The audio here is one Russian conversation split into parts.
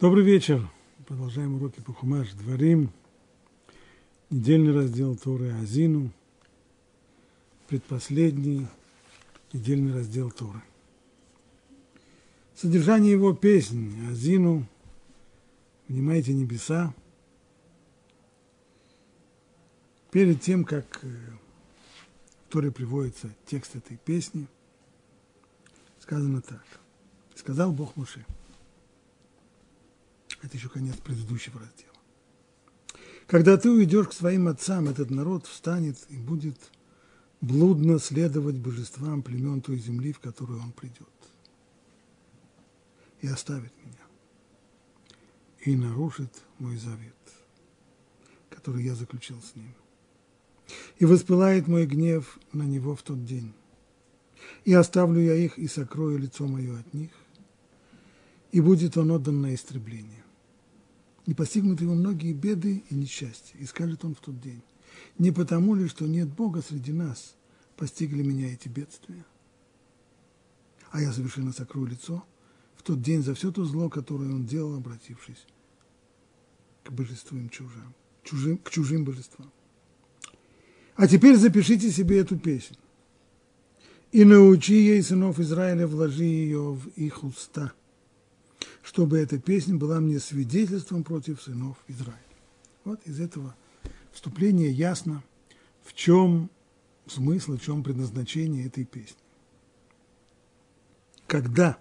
Добрый вечер. Продолжаем уроки по Хумаш Дворим. Недельный раздел Торы Азину. Предпоследний недельный раздел Торы. Содержание его песни Азину. Внимайте небеса. Перед тем, как э, в Торе приводится текст этой песни, сказано так. Сказал Бог Муше – это еще конец предыдущего раздела. Когда ты уйдешь к своим отцам, этот народ встанет и будет блудно следовать божествам племен той земли, в которую он придет. И оставит меня. И нарушит мой завет, который я заключил с ним. И воспылает мой гнев на него в тот день. И оставлю я их, и сокрою лицо мое от них, и будет он отдан на истребление не постигнут его многие беды и несчастья. И скажет он в тот день, не потому ли, что нет Бога среди нас, постигли меня эти бедствия? А я совершенно сокрою лицо в тот день за все то зло, которое он делал, обратившись к божествам чужим, чужим, к чужим божествам. А теперь запишите себе эту песню. И научи ей сынов Израиля, вложи ее в их уста – чтобы эта песня была мне свидетельством против сынов Израиля. Вот из этого вступления ясно, в чем смысл, в чем предназначение этой песни. Когда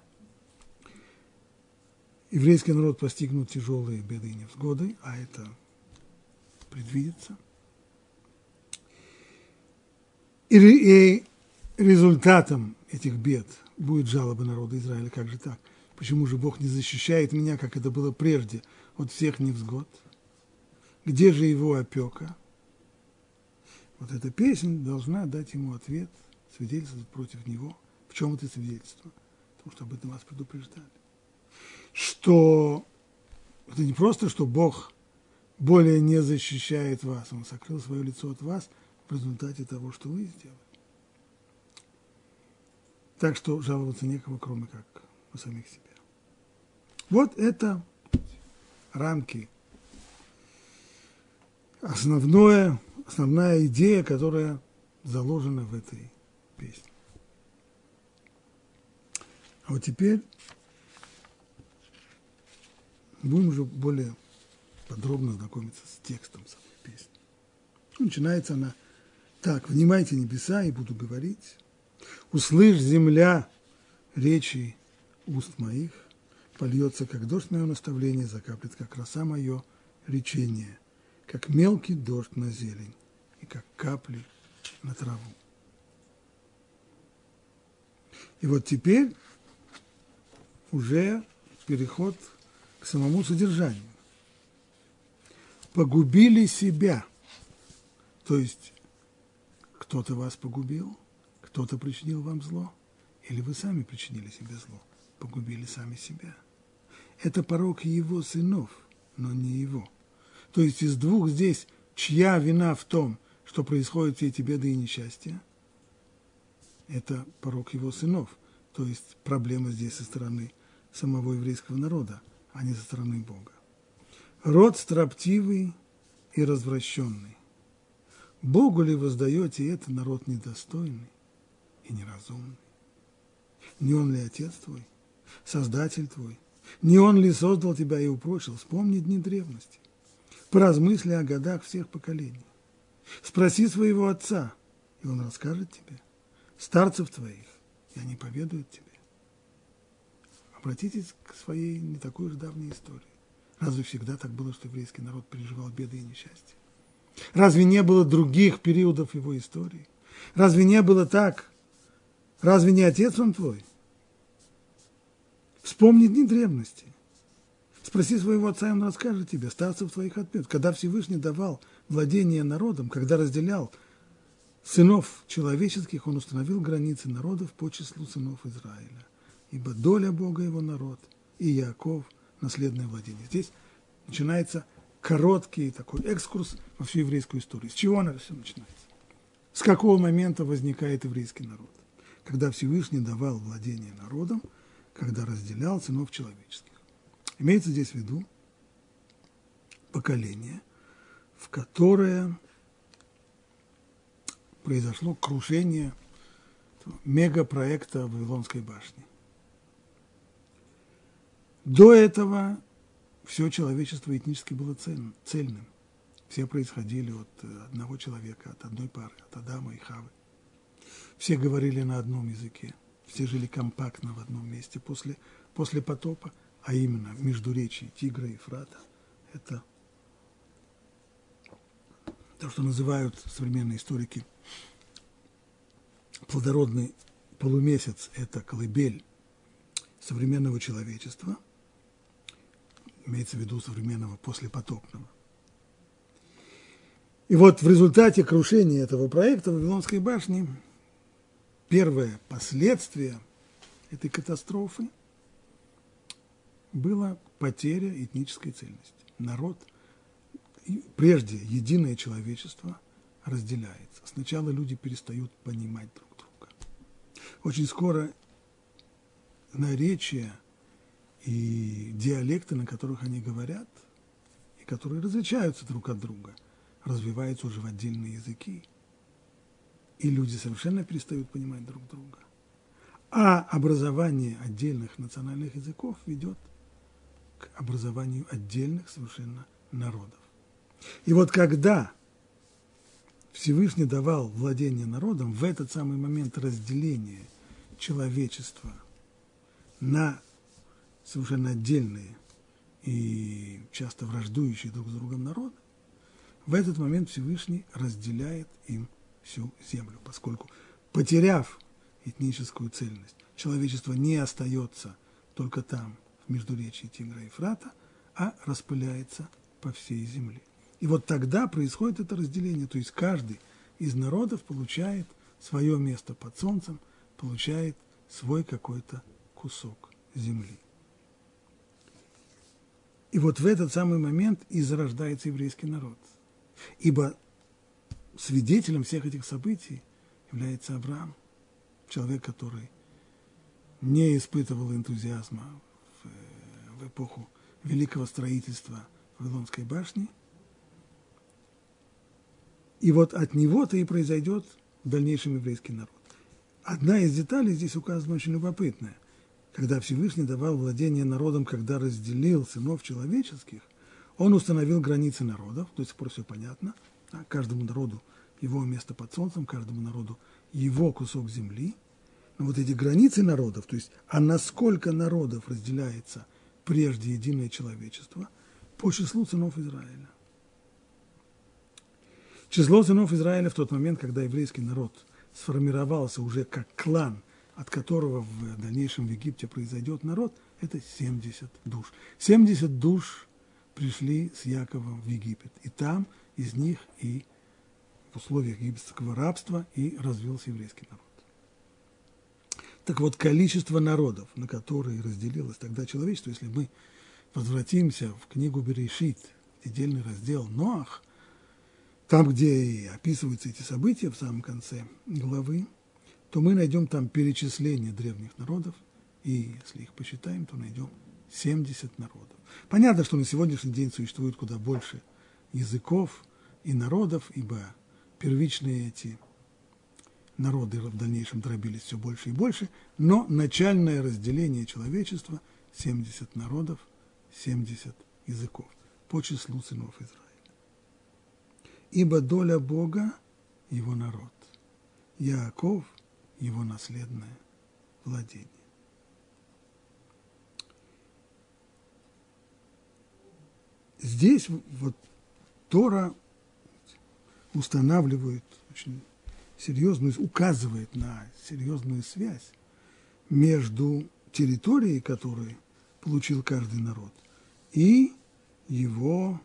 еврейский народ постигнут тяжелые беды и невзгоды, а это предвидится, и, и результатом этих бед будет жалоба народа Израиля, как же так – Почему же Бог не защищает меня, как это было прежде, от всех невзгод? Где же его опека? Вот эта песня должна дать ему ответ, свидетельствовать против него. В чем это свидетельство? Потому что об этом вас предупреждали. Что это не просто, что Бог более не защищает вас, Он сокрыл свое лицо от вас в результате того, что вы сделали. Так что жаловаться некого, кроме как у самих себя. Вот это рамки. Основное, основная идея, которая заложена в этой песне. А вот теперь будем уже более подробно знакомиться с текстом самой песни. Начинается она так. «Внимайте небеса, и буду говорить. Услышь, земля, речи уст моих польется, как дождь мое наставление, закаплет, как роса мое речение, как мелкий дождь на зелень и как капли на траву. И вот теперь уже переход к самому содержанию. Погубили себя, то есть кто-то вас погубил, кто-то причинил вам зло, или вы сами причинили себе зло – погубили сами себя. Это порог его сынов, но не его. То есть из двух здесь, чья вина в том, что происходят все эти беды и несчастья, это порог его сынов. То есть проблема здесь со стороны самого еврейского народа, а не со стороны Бога. Род строптивый и развращенный. Богу ли воздаете это народ недостойный и неразумный? Не он ли отец твой? Создатель твой. Не он ли создал тебя и упрочил? Вспомни дни древности. Поразмысли о годах всех поколений. Спроси своего отца, и он расскажет тебе. Старцев твоих, и они поведают тебе. Обратитесь к своей не такой уж давней истории. Разве всегда так было, что еврейский народ переживал беды и несчастья? Разве не было других периодов его истории? Разве не было так? Разве не отец он твой? Вспомни дни древности. Спроси своего отца, и он расскажет тебе, старцев твоих отмет. Когда Всевышний давал владение народом, когда разделял сынов человеческих, он установил границы народов по числу сынов Израиля. Ибо доля Бога его народ, и Яков – наследное владение. Здесь начинается короткий такой экскурс во всю еврейскую историю. С чего она все начинается? С какого момента возникает еврейский народ? Когда Всевышний давал владение народом – когда разделял сынов человеческих. Имеется здесь в виду поколение, в которое произошло крушение мегапроекта Вавилонской башни. До этого все человечество этнически было цельным, цельным. Все происходили от одного человека, от одной пары, от Адама и Хавы. Все говорили на одном языке, все жили компактно в одном месте после, после потопа, а именно между речи Тигра и Фрата. Это то, что называют современные историки плодородный полумесяц – это колыбель современного человечества, имеется в виду современного послепотопного. И вот в результате крушения этого проекта Вавилонской башни первое последствие этой катастрофы было потеря этнической цельности. Народ, прежде единое человечество разделяется. Сначала люди перестают понимать друг друга. Очень скоро наречия и диалекты, на которых они говорят, и которые различаются друг от друга, развиваются уже в отдельные языки. И люди совершенно перестают понимать друг друга. А образование отдельных национальных языков ведет к образованию отдельных совершенно народов. И вот когда Всевышний давал владение народом, в этот самый момент разделения человечества на совершенно отдельные и часто враждующие друг с другом народы, в этот момент Всевышний разделяет им всю землю, поскольку, потеряв этническую цельность, человечество не остается только там, в междуречии Тигра и Фрата, а распыляется по всей земле. И вот тогда происходит это разделение, то есть каждый из народов получает свое место под солнцем, получает свой какой-то кусок земли. И вот в этот самый момент и зарождается еврейский народ. Ибо свидетелем всех этих событий является Авраам, человек, который не испытывал энтузиазма в, в эпоху великого строительства Вавилонской башни. И вот от него-то и произойдет в дальнейшем еврейский народ. Одна из деталей здесь указана очень любопытная когда Всевышний давал владение народом, когда разделил сынов человеческих, он установил границы народов, до сих пор все понятно, каждому народу его место под солнцем, каждому народу его кусок земли. Но вот эти границы народов, то есть, а насколько народов разделяется прежде единое человечество, по числу сынов Израиля. Число сынов Израиля в тот момент, когда еврейский народ сформировался уже как клан – от которого в дальнейшем в Египте произойдет народ, это 70 душ. 70 душ пришли с Яковом в Египет. И там из них и в условиях египетского рабства и развился еврейский народ. Так вот, количество народов, на которые разделилось тогда человечество, если мы возвратимся в книгу Берешит, недельный раздел Ноах, там, где и описываются эти события в самом конце главы, то мы найдем там перечисление древних народов, и если их посчитаем, то найдем 70 народов. Понятно, что на сегодняшний день существует куда больше языков и народов, ибо первичные эти народы в дальнейшем дробились все больше и больше, но начальное разделение человечества – 70 народов, 70 языков по числу сынов Израиля. Ибо доля Бога – его народ. Яаков – его наследное владение. Здесь вот Тора устанавливает очень серьезную, указывает на серьезную связь между территорией, которую получил каждый народ, и его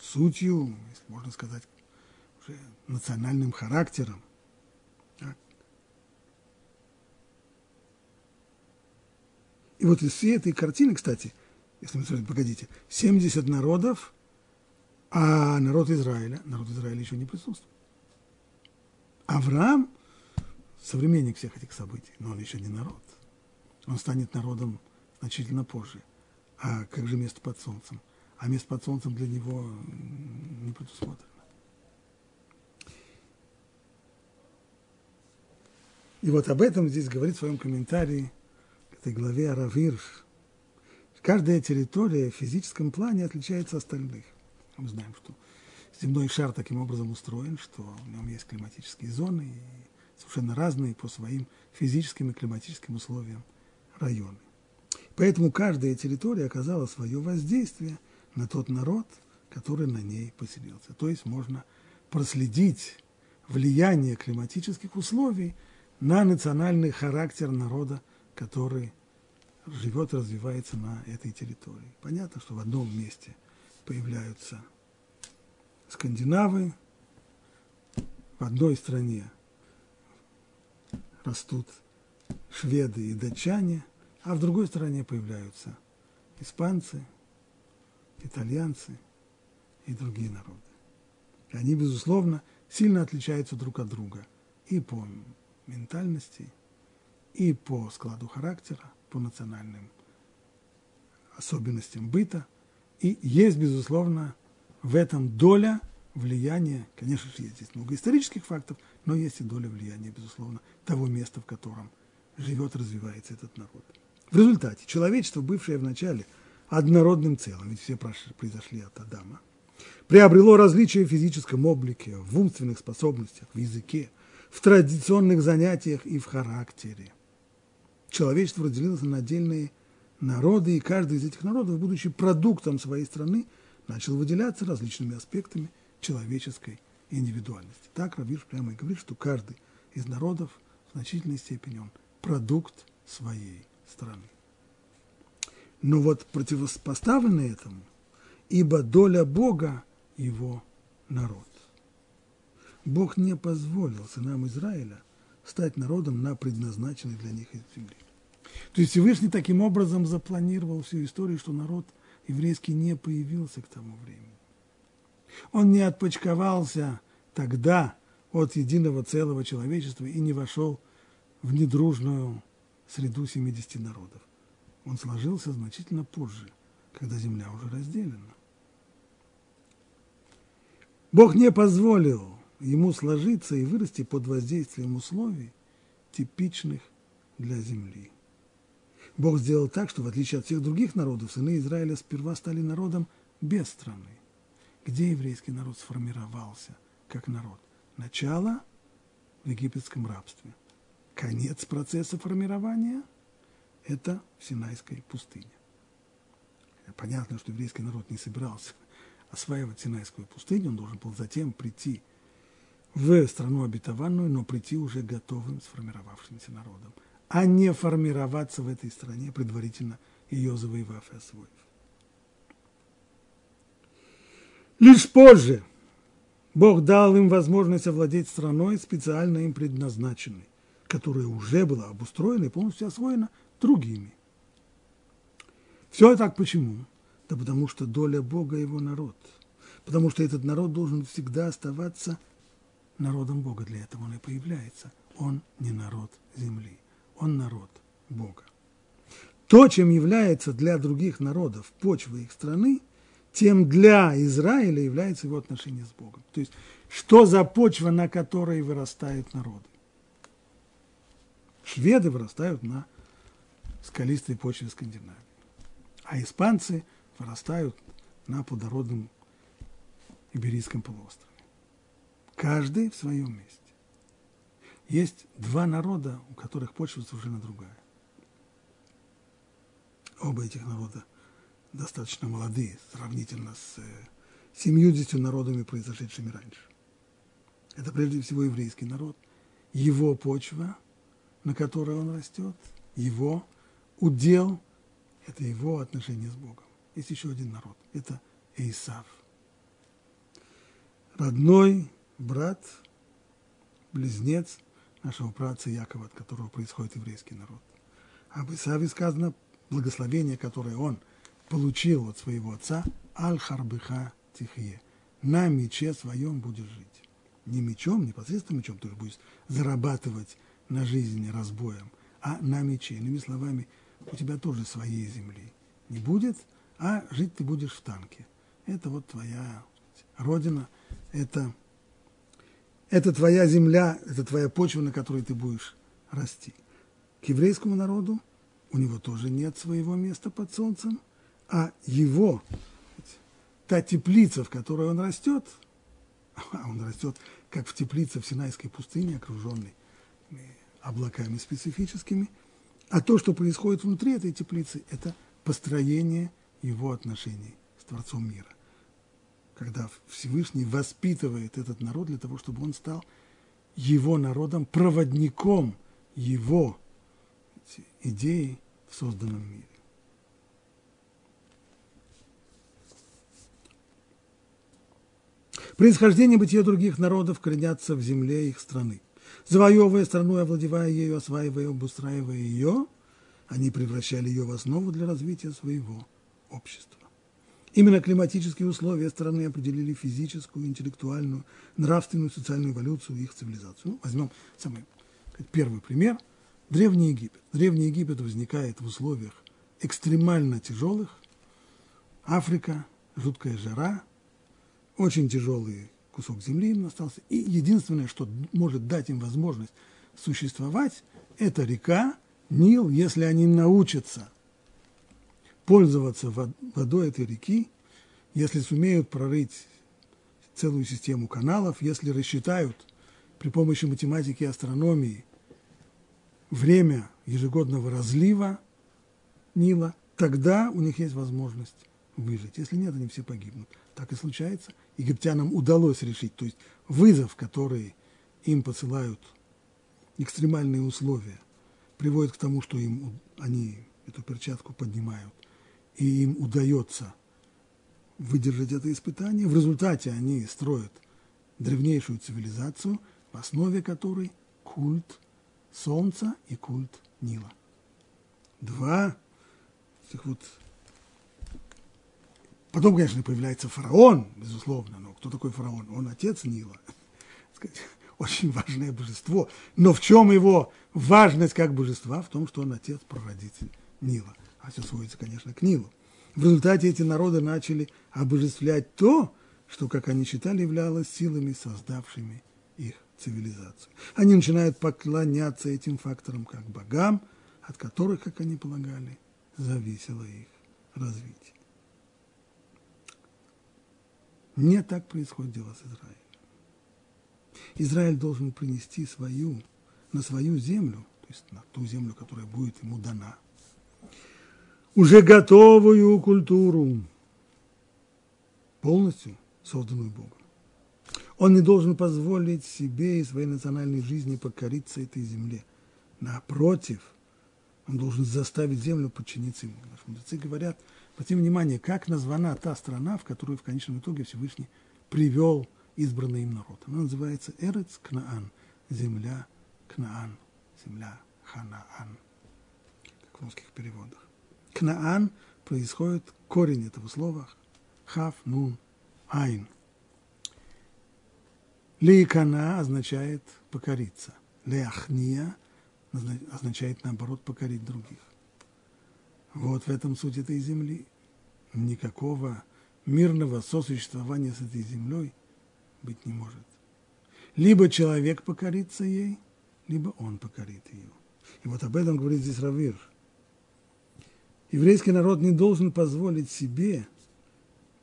сутью, если можно сказать, уже национальным характером. И вот из всей этой картины, кстати, если мы смотрим, погодите, 70 народов, а народ Израиля, народ Израиля еще не присутствует. Авраам современник всех этих событий, но он еще не народ. Он станет народом значительно позже. А как же место под солнцем? А место под солнцем для него не предусмотрено. И вот об этом здесь говорит в своем комментарии к этой главе Аравирш. Каждая территория в физическом плане отличается от остальных. Мы знаем, что земной шар таким образом устроен, что в нем есть климатические зоны и совершенно разные по своим физическим и климатическим условиям районы. Поэтому каждая территория оказала свое воздействие на тот народ, который на ней поселился. То есть можно проследить влияние климатических условий на национальный характер народа, который живет развивается на этой территории. Понятно, что в одном месте появляются скандинавы, в одной стране растут шведы и датчане, а в другой стране появляются испанцы, итальянцы и другие народы. И они, безусловно, сильно отличаются друг от друга и по ментальности, и по складу характера, по национальным особенностям быта. И есть, безусловно, в этом доля влияния, конечно же, есть здесь много исторических фактов, но есть и доля влияния, безусловно, того места, в котором живет, развивается этот народ. В результате человечество, бывшее вначале однородным целым, ведь все произошли от Адама, приобрело различия в физическом облике, в умственных способностях, в языке, в традиционных занятиях и в характере. Человечество разделилось на отдельные народы, и каждый из этих народов, будучи продуктом своей страны, начал выделяться различными аспектами человеческой индивидуальности. Так Равиш прямо и говорит, что каждый из народов в значительной степени он продукт своей страны. Но вот противопоставлено этому, ибо доля Бога – его народ. Бог не позволил сынам Израиля стать народом на предназначенной для них земле. То есть Всевышний таким образом запланировал всю историю, что народ еврейский не появился к тому времени. Он не отпочковался тогда от единого целого человечества и не вошел в недружную среду 70 народов. Он сложился значительно позже, когда земля уже разделена. Бог не позволил ему сложиться и вырасти под воздействием условий, типичных для земли. Бог сделал так, что в отличие от всех других народов, сыны Израиля сперва стали народом без страны. Где еврейский народ сформировался как народ? Начало в египетском рабстве. Конец процесса формирования – это в Синайской пустыне. Понятно, что еврейский народ не собирался осваивать Синайскую пустыню, он должен был затем прийти – в страну обетованную, но прийти уже готовым, сформировавшимся народом, а не формироваться в этой стране, предварительно ее завоевав и освоив. Лишь позже Бог дал им возможность овладеть страной, специально им предназначенной, которая уже была обустроена и полностью освоена другими. Все так почему? Да потому что доля Бога – его народ. Потому что этот народ должен всегда оставаться народом Бога. Для этого он и появляется. Он не народ земли, он народ Бога. То, чем является для других народов почва их страны, тем для Израиля является его отношение с Богом. То есть, что за почва, на которой вырастают народы? Шведы вырастают на скалистой почве Скандинавии, а испанцы вырастают на плодородном Иберийском полуострове каждый в своем месте. Есть два народа, у которых почва совершенно другая. Оба этих народа достаточно молодые, сравнительно с 70 э, народами, произошедшими раньше. Это прежде всего еврейский народ, его почва, на которой он растет, его удел, это его отношение с Богом. Есть еще один народ, это Исав. Родной брат, близнец нашего праца Якова, от которого происходит еврейский народ. Об Исаве сказано благословение, которое он получил от своего отца, Аль-Харбыха Тихе. На мече своем будешь жить. Не мечом, непосредственно мечом, ты же будешь зарабатывать на жизни разбоем, а на мече. Иными словами, у тебя тоже своей земли не будет, а жить ты будешь в танке. Это вот твоя родина, это, это твоя земля, это твоя почва, на которой ты будешь расти. К еврейскому народу у него тоже нет своего места под солнцем, а его, та теплица, в которой он растет, а он растет как в теплице в Синайской пустыне, окруженной облаками специфическими, а то, что происходит внутри этой теплицы, это построение его отношений с Творцом мира. Когда Всевышний воспитывает этот народ для того, чтобы он стал его народом, проводником его идеи в созданном мире. Происхождение бытия других народов коренятся в земле их страны. Завоевывая страну, овладевая ею, осваивая, обустраивая ее, они превращали ее в основу для развития своего общества. Именно климатические условия страны определили физическую, интеллектуальную, нравственную, социальную эволюцию их цивилизацию. Ну, возьмем самый первый пример. Древний Египет. Древний Египет возникает в условиях экстремально тяжелых. Африка, жуткая жара, очень тяжелый кусок земли им остался. И единственное, что может дать им возможность существовать, это река Нил, если они научатся пользоваться водой этой реки, если сумеют прорыть целую систему каналов, если рассчитают при помощи математики и астрономии время ежегодного разлива Нила, тогда у них есть возможность выжить. Если нет, они все погибнут. Так и случается. Египтянам удалось решить, то есть вызов, который им посылают экстремальные условия, приводит к тому, что им, они эту перчатку поднимают, и им удается выдержать это испытание. В результате они строят древнейшую цивилизацию, в основе которой культ Солнца и культ Нила. Два этих вот Потом, конечно, появляется фараон, безусловно, но кто такой фараон? Он отец Нила. Очень важное божество. Но в чем его важность как божества? В том, что он отец, прародитель Нила. Все сводится, конечно, к Нилу. В результате эти народы начали обожествлять то, что, как они считали, являлось силами, создавшими их цивилизацию. Они начинают поклоняться этим факторам как богам, от которых, как они полагали, зависело их развитие. Не так происходит дело с Израилем. Израиль должен принести свою, на свою землю, то есть на ту землю, которая будет ему дана, уже готовую культуру, полностью созданную Богом. Он не должен позволить себе и своей национальной жизни покориться этой земле. Напротив, он должен заставить землю подчиниться ему. Наши мудрецы говорят – Обратим внимание, как названа та страна, в которую в конечном итоге Всевышний привел избранный им народ. Она называется Эрец Кнаан, земля Кнаан, земля Ханаан, как в русских переводах. Кнаан происходит корень этого слова хав, нун, айн. Лейкана означает покориться. Леахния означает, наоборот, покорить других. Вот в этом суть этой земли. Никакого мирного сосуществования с этой землей быть не может. Либо человек покорится ей, либо он покорит ее. И вот об этом говорит здесь Равир. Еврейский народ не должен позволить себе,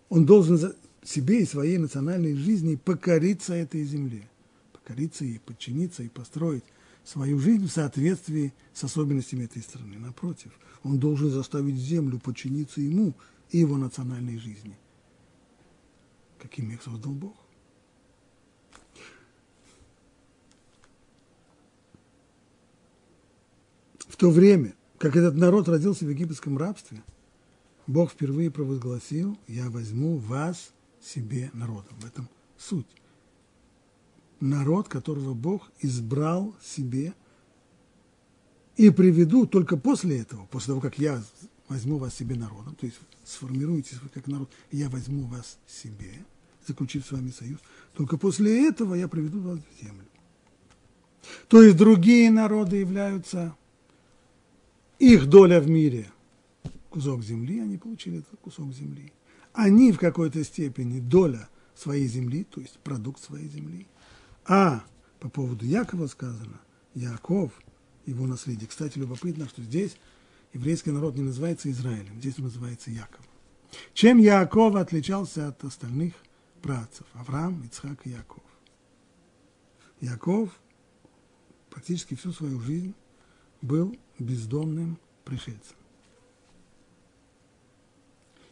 он должен себе и своей национальной жизни покориться этой земле, покориться ей, подчиниться и построить свою жизнь в соответствии с особенностями этой страны. Напротив, он должен заставить землю подчиниться ему и его национальной жизни, каким их создал Бог. В то время, как этот народ родился в египетском рабстве, Бог впервые провозгласил, я возьму вас себе народом. В этом суть народ, которого Бог избрал себе, и приведу только после этого, после того, как я возьму вас себе народом, то есть сформируете вы как народ, я возьму вас себе, заключив с вами союз, только после этого я приведу вас в землю. То есть другие народы являются, их доля в мире кусок земли, они получили этот кусок земли. Они в какой-то степени доля своей земли, то есть продукт своей земли. А по поводу Якова сказано, Яков, его наследие. Кстати, любопытно, что здесь еврейский народ не называется Израилем, здесь он называется Яков. Чем Яков отличался от остальных братцев? Авраам, Ицхак и Яков. Яков практически всю свою жизнь был бездомным пришельцем.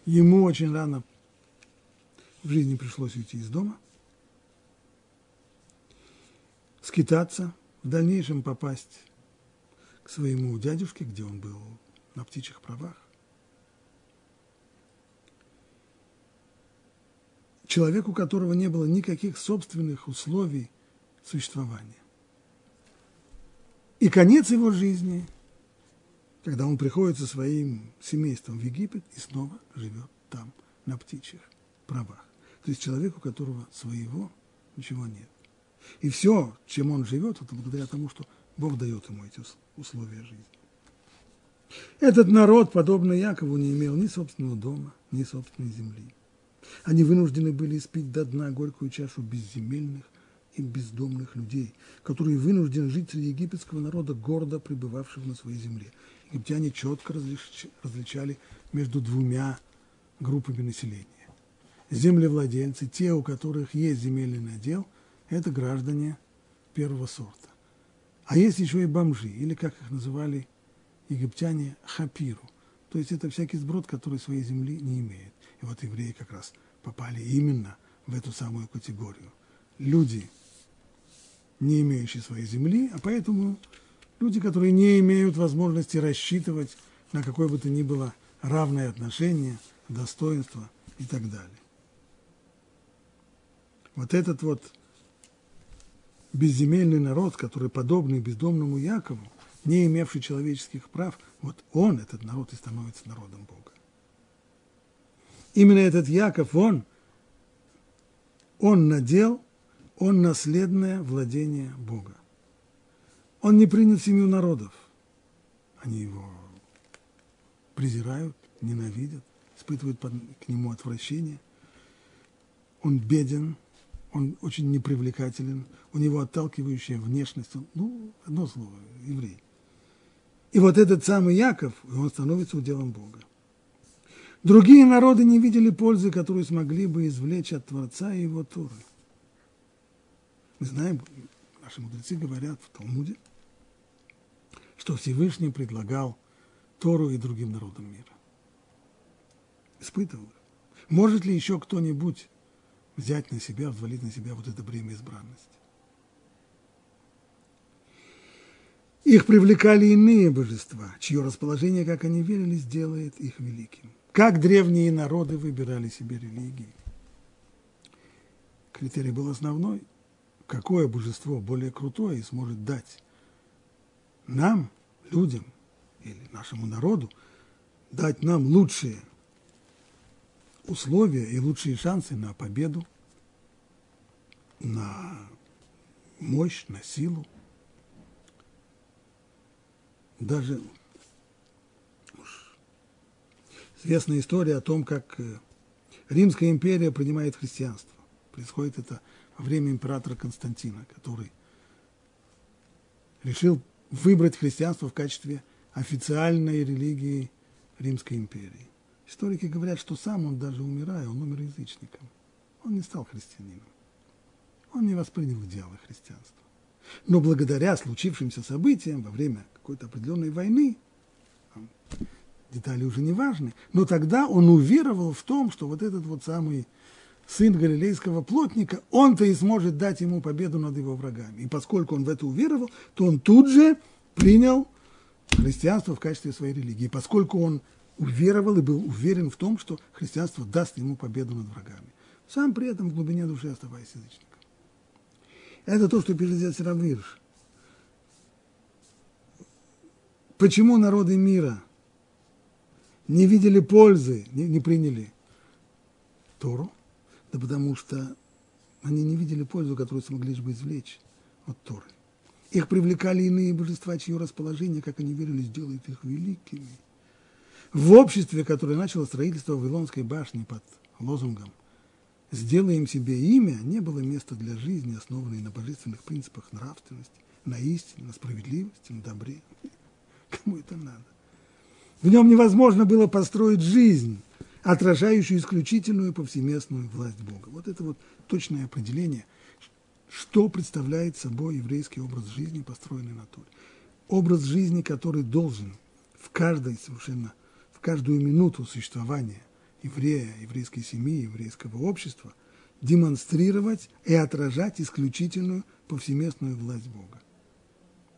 Ему очень рано в жизни пришлось уйти из дома, скитаться, в дальнейшем попасть к своему дядюшке, где он был на птичьих правах. Человеку, у которого не было никаких собственных условий существования. И конец его жизни, когда он приходит со своим семейством в Египет и снова живет там, на птичьих правах. То есть человек, у которого своего ничего нет. И все, чем он живет, это благодаря тому, что Бог дает ему эти условия жизни. Этот народ, подобно Якову, не имел ни собственного дома, ни собственной земли. Они вынуждены были испить до дна горькую чашу безземельных и бездомных людей, которые вынуждены жить среди египетского народа, гордо пребывавшего на своей земле. Египтяне четко различали между двумя группами населения. Землевладельцы, те, у которых есть земельный надел, это граждане первого сорта. А есть еще и бомжи, или, как их называли египтяне, хапиру. То есть это всякий сброд, который своей земли не имеет. И вот евреи как раз попали именно в эту самую категорию. Люди, не имеющие своей земли, а поэтому люди, которые не имеют возможности рассчитывать на какое бы то ни было равное отношение, достоинство и так далее. Вот этот вот безземельный народ, который подобный бездомному Якову, не имевший человеческих прав, вот он, этот народ, и становится народом Бога. Именно этот Яков, он, он надел, он наследное владение Бога. Он не принят семью народов. Они его презирают, ненавидят, испытывают к нему отвращение. Он беден, он очень непривлекателен, у него отталкивающая внешность, он, ну, одно слово, еврей. И вот этот самый Яков, он становится уделом Бога. Другие народы не видели пользы, которую смогли бы извлечь от Творца и его Торы. Мы знаем, наши мудрецы говорят в Талмуде, что Всевышний предлагал Тору и другим народам мира. Испытывал. Может ли еще кто-нибудь взять на себя, взвалить на себя вот это бремя избранности. Их привлекали иные божества, чье расположение, как они верили, сделает их великим. Как древние народы выбирали себе религии. Критерий был основной. Какое божество более крутое сможет дать нам, людям или нашему народу, дать нам лучшие условия и лучшие шансы на победу, на мощь, на силу. Даже известная история о том, как э, Римская империя принимает христианство. Происходит это во время императора Константина, который решил выбрать христианство в качестве официальной религии Римской империи. Историки говорят, что сам он даже умирая, он умер язычником. Он не стал христианином. Он не воспринял идеалы христианства. Но благодаря случившимся событиям во время какой-то определенной войны, детали уже не важны, но тогда он уверовал в том, что вот этот вот самый сын галилейского плотника, он-то и сможет дать ему победу над его врагами. И поскольку он в это уверовал, то он тут же принял христианство в качестве своей религии. Поскольку он уверовал и был уверен в том, что христианство даст ему победу над врагами. Сам при этом в глубине души оставаясь язычником. Это то, что пишет здесь Равирш. Почему народы мира не видели пользы, не, не приняли Тору? Да потому что они не видели пользу, которую смогли бы извлечь от Торы. Их привлекали иные божества, чье расположение, как они верили, сделает их великими – в обществе, которое начало строительство Вавилонской башни под лозунгом «Сделаем себе имя», не было места для жизни, основанной на божественных принципах нравственности, на истине, на справедливости, на добре. Кому это надо? В нем невозможно было построить жизнь, отражающую исключительную повсеместную власть Бога. Вот это вот точное определение, что представляет собой еврейский образ жизни, построенный на Торе. Образ жизни, который должен в каждой совершенно, в каждую минуту существования еврея, еврейской семьи, еврейского общества демонстрировать и отражать исключительную повсеместную власть Бога,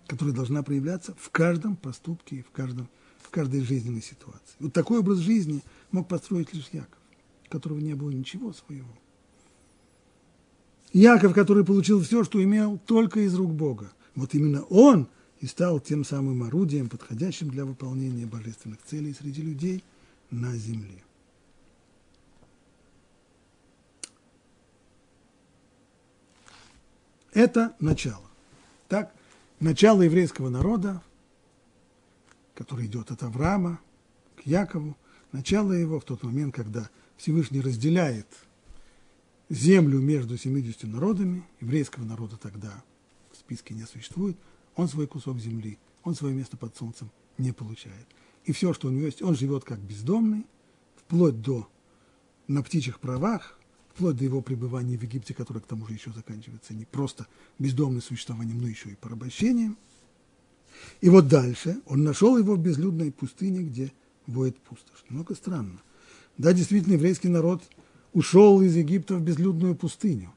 которая должна проявляться в каждом поступке и в, каждом, в каждой жизненной ситуации. Вот такой образ жизни мог построить лишь Яков, у которого не было ничего своего. Яков, который получил все, что имел только из рук Бога. Вот именно он и стал тем самым орудием, подходящим для выполнения божественных целей среди людей на земле. Это начало. Так, начало еврейского народа, который идет от Авраама к Якову, начало его в тот момент, когда Всевышний разделяет землю между 70 народами, еврейского народа тогда в списке не существует, он свой кусок земли, он свое место под солнцем не получает. И все, что у него есть, он живет как бездомный, вплоть до на птичьих правах, вплоть до его пребывания в Египте, которое к тому же еще заканчивается не просто бездомным существованием, но еще и порабощением. И вот дальше он нашел его в безлюдной пустыне, где воет пустошь. Немного странно. Да, действительно, еврейский народ ушел из Египта в безлюдную пустыню.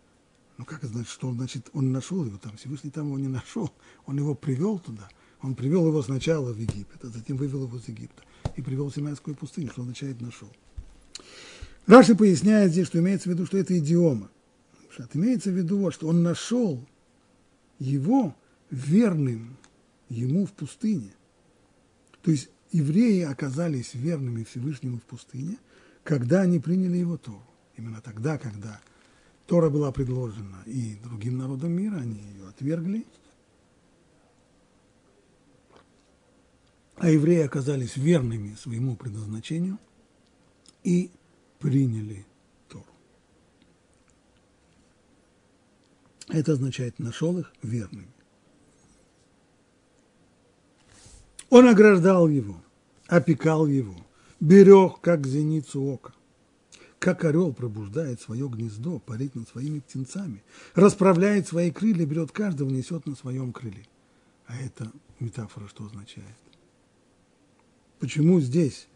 Ну, как это значит, что значит, он нашел его там? Всевышний там его не нашел, он его привел туда. Он привел его сначала в Египет, а затем вывел его из Египта и привел в Синайскую пустыню, что означает «нашел». Раши поясняет здесь, что имеется в виду, что это идиома. Что имеется в виду, что он нашел его верным ему в пустыне. То есть евреи оказались верными Всевышнему в пустыне, когда они приняли его Тору. Именно тогда, когда Тора была предложена и другим народам мира, они ее отвергли. А евреи оказались верными своему предназначению и приняли Тору. Это означает, нашел их верными. Он ограждал его, опекал его, берег, как зеницу ока. Как орел пробуждает свое гнездо, парит над своими птенцами, расправляет свои крылья, берет каждого, несет на своем крыле. А это метафора что означает? Почему здесь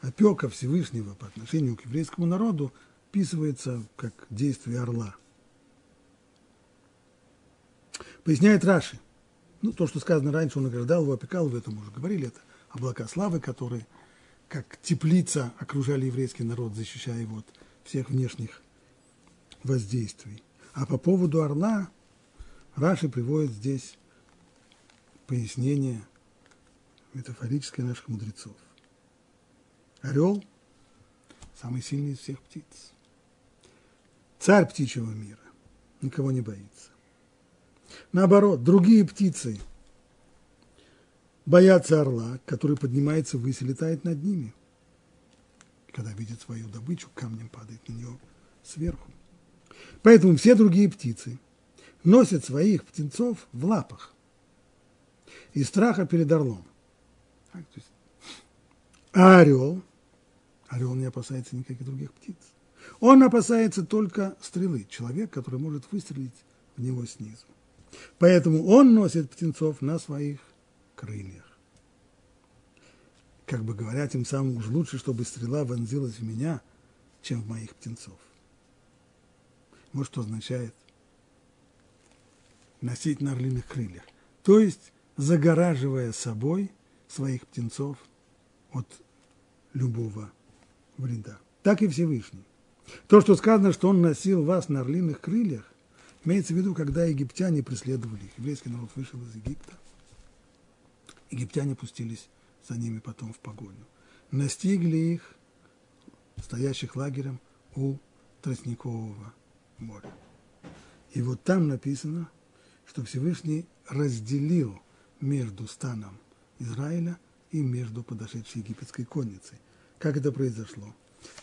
опека Всевышнего по отношению к еврейскому народу описывается как действие орла. Поясняет Раши. Ну, то, что сказано раньше, он награждал его, опекал его, это мы уже говорили, это облака славы, которые, как теплица, окружали еврейский народ, защищая его от всех внешних воздействий. А по поводу орла Раши приводит здесь пояснение метафорическое наших мудрецов. Орел – самый сильный из всех птиц. Царь птичьего мира, никого не боится. Наоборот, другие птицы боятся орла, который поднимается ввысь и летает над ними. Когда видит свою добычу, камнем падает на нее сверху. Поэтому все другие птицы носят своих птенцов в лапах из страха перед орлом. А орел Орел не опасается никаких других птиц. Он опасается только стрелы, человек, который может выстрелить в него снизу. Поэтому он носит птенцов на своих крыльях. Как бы говоря, тем самым уж лучше, чтобы стрела вонзилась в меня, чем в моих птенцов. Вот что означает носить на орлиных крыльях. То есть загораживая собой своих птенцов от любого вреда. Так и Всевышний. То, что сказано, что он носил вас на орлиных крыльях, имеется в виду, когда египтяне преследовали их. Еврейский народ вышел из Египта. Египтяне пустились за ними потом в погоню. Настигли их, стоящих лагерем у Тростникового моря. И вот там написано, что Всевышний разделил между станом Израиля и между подошедшей египетской конницей. Как это произошло?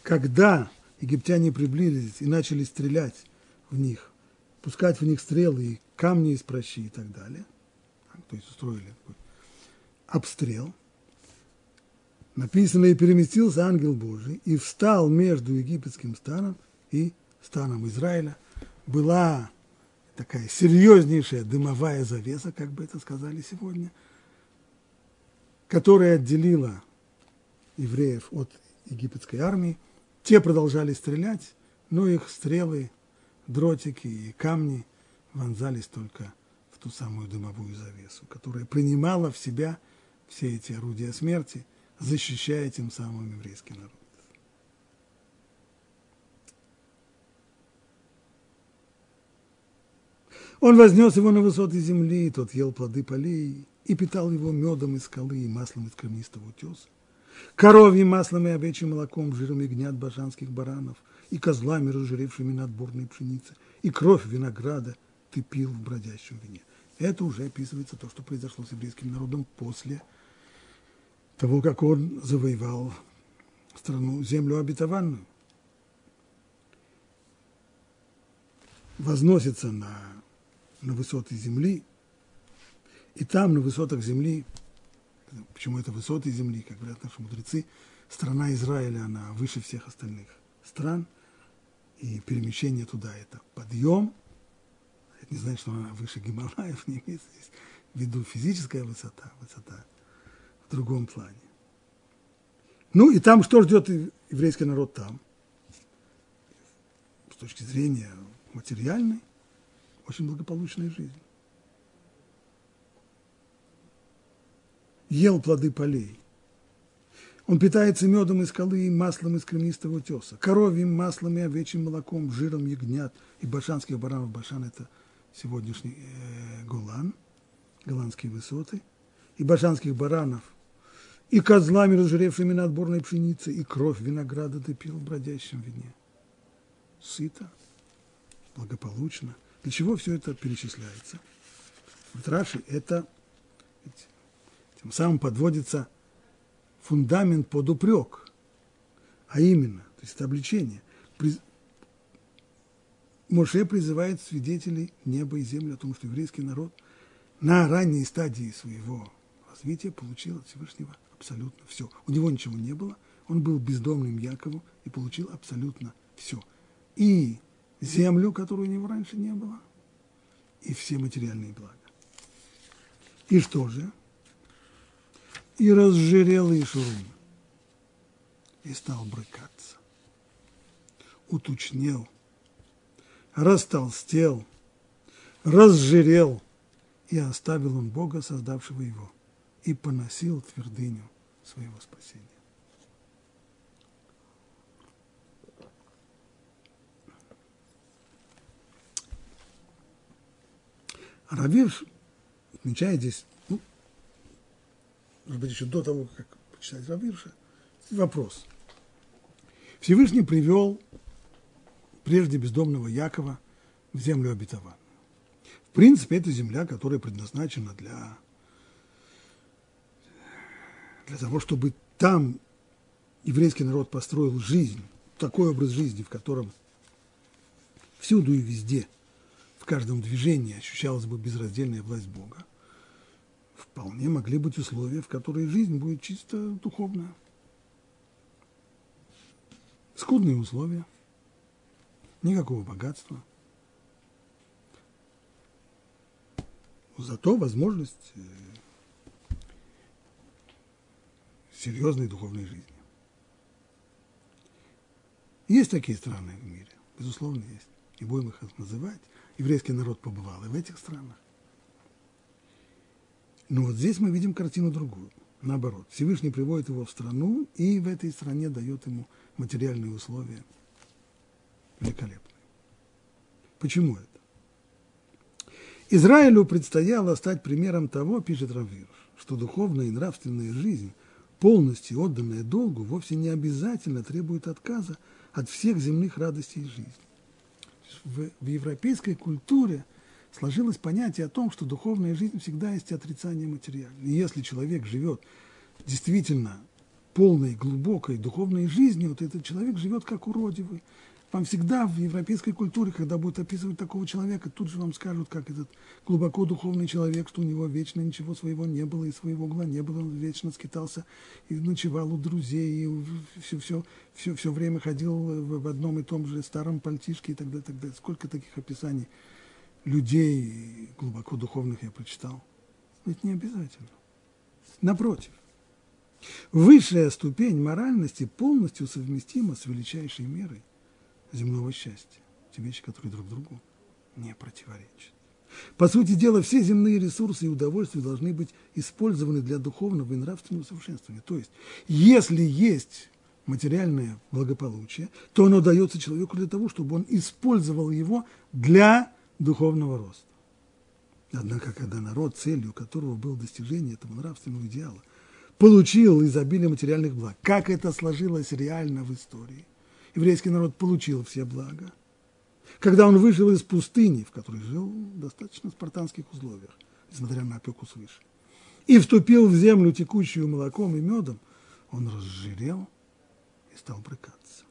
Когда египтяне приблизились и начали стрелять в них, пускать в них стрелы и камни из прощи и так далее, то есть устроили такой обстрел, написано, и переместился ангел Божий, и встал между египетским станом и станом Израиля. Была такая серьезнейшая дымовая завеса, как бы это сказали сегодня, которая отделила евреев от египетской армии. Те продолжали стрелять, но их стрелы, дротики и камни вонзались только в ту самую дымовую завесу, которая принимала в себя все эти орудия смерти, защищая тем самым еврейский народ. Он вознес его на высоты земли, тот ел плоды полей и питал его медом из скалы и маслом из камнистого утеса, коровьим маслом и овечьим молоком, жиром ягнят башанских баранов и козлами, разжиревшими на отборной пшеницы, и кровь винограда ты пил в бродящем вине. Это уже описывается то, что произошло с еврейским народом после того, как он завоевал страну, землю обетованную. Возносится на на высоты земли, и там, на высотах земли, почему это высоты земли, как говорят наши мудрецы, страна Израиля, она выше всех остальных стран, и перемещение туда – это подъем, это не значит, что она выше Гималаев, не имеется здесь в виду физическая высота, высота в другом плане. Ну и там что ждет еврейский народ там? С точки зрения материальной, очень благополучная жизнь. Ел плоды полей. Он питается медом из скалы и маслом из кремнистого утеса, коровьим маслом и овечьим молоком, жиром ягнят и башанских баранов. Башан – это сегодняшний э, Голан, голландские высоты, и башанских баранов, и козлами, разжиревшими на отборной пшенице, и кровь винограда ты пил в бродящем вине. Сыто, благополучно – для чего все это перечисляется? В Раши это тем самым подводится фундамент под упрек, а именно, то есть это обличение. Моше призывает свидетелей неба и земли о том, что еврейский народ на ранней стадии своего развития получил от Всевышнего абсолютно все. У него ничего не было, он был бездомным Якову и получил абсолютно все. И землю, которой у него раньше не было, и все материальные блага. И что же? И разжирел Ишурун, и стал брыкаться, уточнел, растолстел, разжирел, и оставил он Бога, создавшего его, и поносил твердыню своего спасения. Равирш отмечает здесь, может быть, еще до того, как почитать Равирша, вопрос. Всевышний привел прежде бездомного Якова в землю обетованную. В принципе, это земля, которая предназначена для, для того, чтобы там еврейский народ построил жизнь, такой образ жизни, в котором всюду и везде – каждом движении ощущалась бы безраздельная власть Бога, вполне могли быть условия, в которые жизнь будет чисто духовная. Скудные условия, никакого богатства. Зато возможность э, серьезной духовной жизни. Есть такие страны в мире, безусловно, есть. Не будем их называть еврейский народ побывал и в этих странах. Но вот здесь мы видим картину другую. Наоборот, Всевышний приводит его в страну и в этой стране дает ему материальные условия великолепные. Почему это? Израилю предстояло стать примером того, пишет Равир, что духовная и нравственная жизнь, полностью отданная долгу, вовсе не обязательно требует отказа от всех земных радостей жизни в, в европейской культуре сложилось понятие о том, что духовная жизнь всегда есть отрицание материального. И если человек живет действительно полной, глубокой духовной жизни, вот этот человек живет как уродивый. Вам всегда в европейской культуре, когда будут описывать такого человека, тут же вам скажут, как этот глубоко духовный человек, что у него вечно ничего своего не было, и своего угла не было, он вечно скитался и ночевал у друзей, и все, все, все, все время ходил в одном и том же старом пальтишке и так далее, так далее. Сколько таких описаний людей глубоко духовных я прочитал. Это не обязательно. Напротив, высшая ступень моральности полностью совместима с величайшей мерой земного счастья. Те вещи, которые друг другу не противоречат. По сути дела, все земные ресурсы и удовольствия должны быть использованы для духовного и нравственного совершенствования. То есть, если есть материальное благополучие, то оно дается человеку для того, чтобы он использовал его для духовного роста. Однако, когда народ, целью которого было достижение этого нравственного идеала, получил изобилие материальных благ, как это сложилось реально в истории – еврейский народ получил все блага. Когда он вышел из пустыни, в которой жил в достаточно спартанских условиях, несмотря на опеку свыше, и вступил в землю, текущую молоком и медом, он разжирел и стал брыкаться.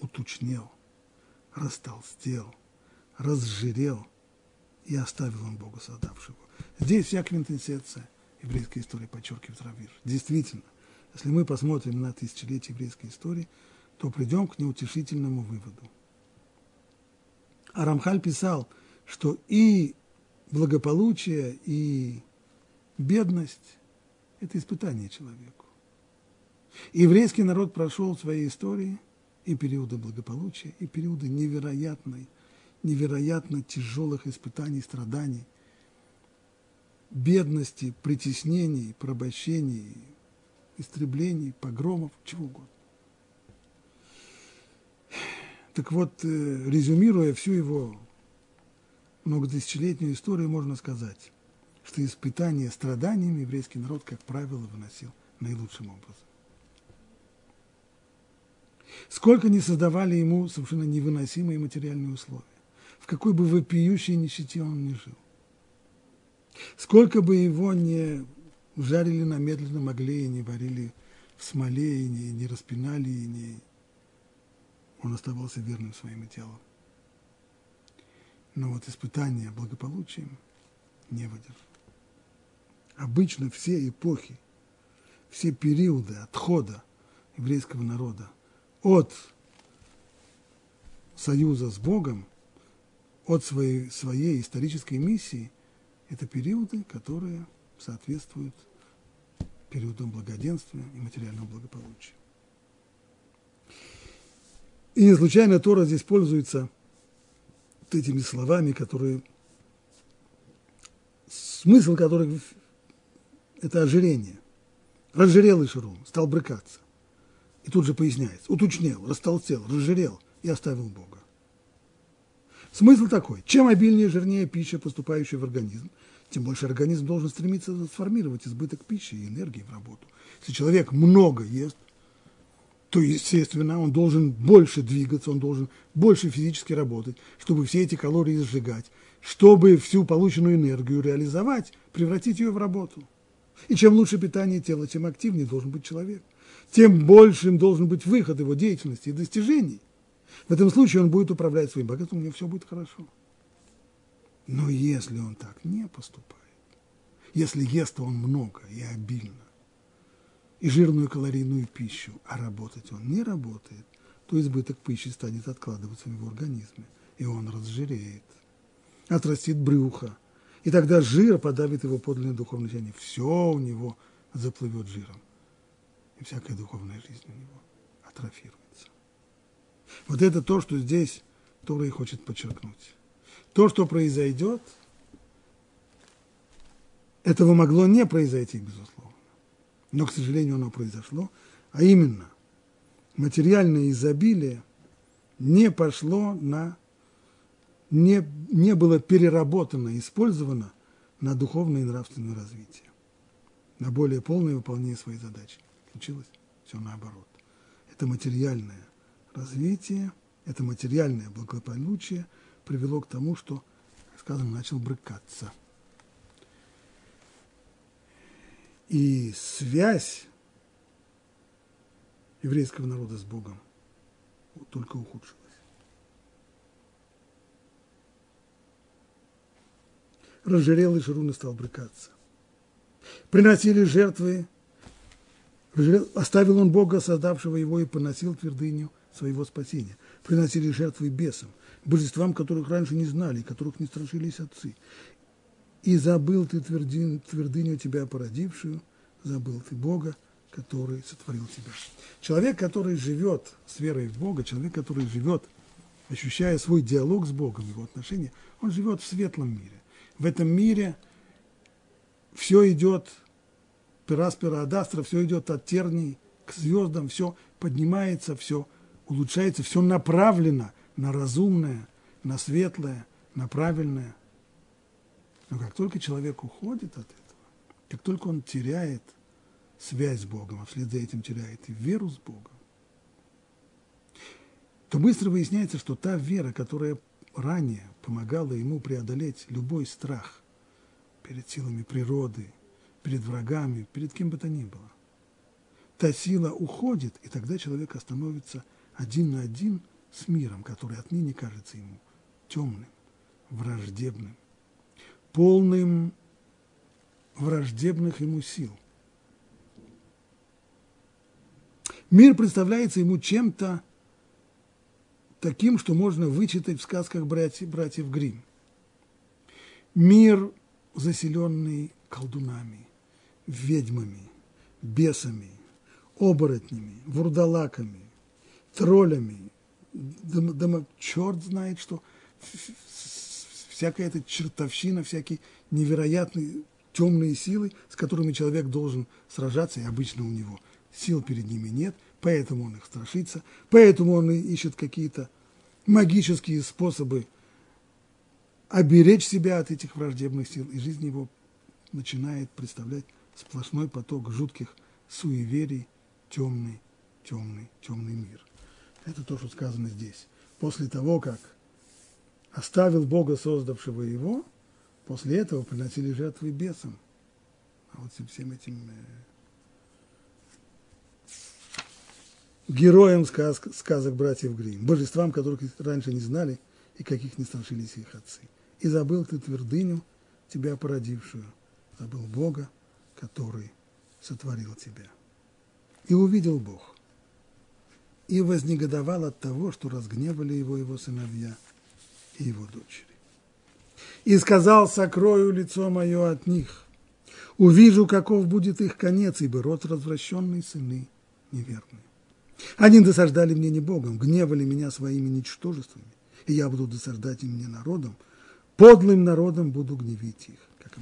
Утучнел, растолстел, разжирел и оставил он Бога создавшего. Здесь вся квинтэссенция еврейской истории подчеркивает Равир. Действительно, если мы посмотрим на тысячелетия еврейской истории – то придем к неутешительному выводу. Арамхаль писал, что и благополучие, и бедность – это испытание человеку. еврейский народ прошел в своей истории и периоды благополучия, и периоды невероятной, невероятно тяжелых испытаний, страданий, бедности, притеснений, порабощений, истреблений, погромов, чего угодно. Так вот, э, резюмируя всю его многотысячелетнюю историю, можно сказать, что испытания страданиями еврейский народ, как правило, выносил наилучшим образом. Сколько не создавали ему совершенно невыносимые материальные условия, какой бы вопиющей нищете он ни жил, сколько бы его не жарили на медленном огле, не варили в смоле, и не, не распинали, и не он оставался верным своим идеалам. Но вот испытания благополучием не выдержал. Обычно все эпохи, все периоды отхода еврейского народа от союза с Богом, от своей, своей исторической миссии, это периоды, которые соответствуют периодам благоденствия и материального благополучия. И не случайно Тора здесь пользуется этими словами, которые, смысл которых – это ожирение. Разжирел Ишерун, стал брыкаться. И тут же поясняется, уточнел, растолстел, разжирел и оставил Бога. Смысл такой, чем обильнее, жирнее пища, поступающая в организм, тем больше организм должен стремиться сформировать избыток пищи и энергии в работу. Если человек много ест – то, естественно, он должен больше двигаться, он должен больше физически работать, чтобы все эти калории сжигать, чтобы всю полученную энергию реализовать, превратить ее в работу. И чем лучше питание тела, тем активнее должен быть человек, тем большим должен быть выход его деятельности и достижений. В этом случае он будет управлять своим богатством, у него все будет хорошо. Но если он так не поступает, если ест он много и обильно, и жирную калорийную пищу, а работать он не работает, то избыток пищи станет откладываться в его организме, и он разжиреет, отрастит брюхо, и тогда жир подавит его подлинное духовное течение. Все у него заплывет жиром, и всякая духовная жизнь у него атрофируется. Вот это то, что здесь Тора и хочет подчеркнуть. То, что произойдет, этого могло не произойти, безусловно но, к сожалению, оно произошло, а именно материальное изобилие не пошло на, не, не было переработано, использовано на духовное и нравственное развитие, на более полное выполнение своей задачи. Случилось все наоборот. Это материальное развитие, это материальное благополучие привело к тому, что, сказано, начал брыкаться – И связь еврейского народа с Богом только ухудшилась. Разжирел и Шарун и стал брыкаться. Приносили жертвы, оставил он Бога, создавшего его, и поносил твердыню своего спасения. Приносили жертвы бесам, божествам, которых раньше не знали, которых не страшились отцы. И забыл ты твердиню, твердыню тебя породившую, забыл ты Бога, который сотворил тебя. Человек, который живет с верой в Бога, человек, который живет, ощущая свой диалог с Богом, его отношения, он живет в светлом мире. В этом мире все идет пера адастра, все идет от терний к звездам, все поднимается, все улучшается, все направлено на разумное, на светлое, на правильное. Но как только человек уходит от этого, как только он теряет – связь с Богом, а вслед за этим теряет и веру с Богом, то быстро выясняется, что та вера, которая ранее помогала ему преодолеть любой страх перед силами природы, перед врагами, перед кем бы то ни было, та сила уходит, и тогда человек становится один на один с миром, который отныне кажется ему темным, враждебным, полным враждебных ему сил. Мир представляется ему чем-то таким, что можно вычитать в сказках братьев, братьев Грим. Мир, заселенный колдунами, ведьмами, бесами, оборотнями, вурдалаками, троллями, дом, дом, черт знает что, всякая эта чертовщина, всякие невероятные темные силы, с которыми человек должен сражаться, и обычно у него – сил перед ними нет, поэтому он их страшится, поэтому он ищет какие-то магические способы оберечь себя от этих враждебных сил, и жизнь его начинает представлять сплошной поток жутких суеверий, темный, темный, темный мир. Это то, что сказано здесь. После того, как оставил Бога, создавшего его, после этого приносили жертвы бесам. А вот всем этим э, героям сказок, сказок братьев Грим, божествам, которых раньше не знали и каких не страшились их отцы. И забыл ты твердыню, тебя породившую, забыл Бога, который сотворил тебя. И увидел Бог, и вознегодовал от того, что разгневали его его сыновья и его дочери. И сказал, сокрою лицо мое от них, увижу, каков будет их конец, ибо род развращенный сыны неверные. Они досаждали мне не Богом, гневали меня своими ничтожествами, и я буду досаждать им не народом, подлым народом буду гневить их. Как,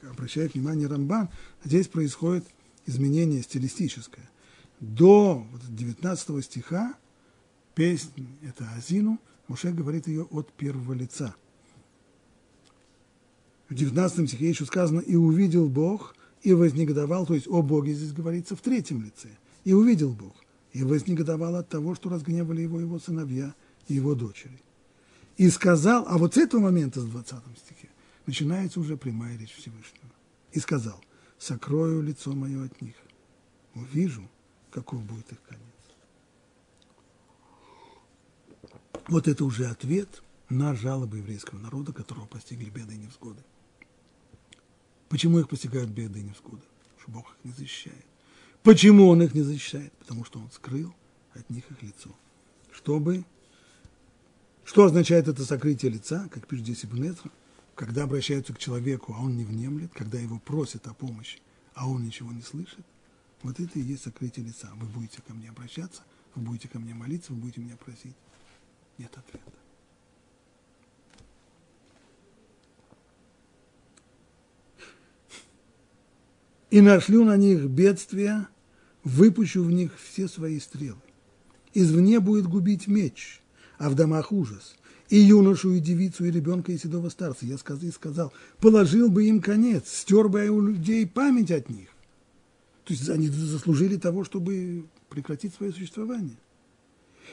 как обращает внимание Рамбан, здесь происходит изменение стилистическое. До 19 стиха песня, это Азину, Муше говорит ее от первого лица. В 19 стихе еще сказано «И увидел Бог, и вознегодовал», то есть о Боге здесь говорится в третьем лице. «И увидел Бог, и вознегодовал от того, что разгневали его его сыновья и его дочери. И сказал, а вот с этого момента, с 20 стихе, начинается уже прямая речь Всевышнего. И сказал, сокрою лицо мое от них, увижу, каков будет их конец. Вот это уже ответ на жалобы еврейского народа, которого постигли беды и невзгоды. Почему их постигают беды и невзгоды? Потому что Бог их не защищает. Почему он их не защищает? Потому что он скрыл от них их лицо. Чтобы... Что означает это сокрытие лица, как пишет здесь Ибн когда обращаются к человеку, а он не внемлет, когда его просят о помощи, а он ничего не слышит, вот это и есть сокрытие лица. Вы будете ко мне обращаться, вы будете ко мне молиться, вы будете меня просить. Нет ответа. И нашлю на них бедствия, выпущу в них все свои стрелы. Извне будет губить меч, а в домах ужас. И юношу, и девицу, и ребенка, и седого старца. Я сказал, сказал, положил бы им конец, стер бы у людей память от них. То есть они заслужили того, чтобы прекратить свое существование.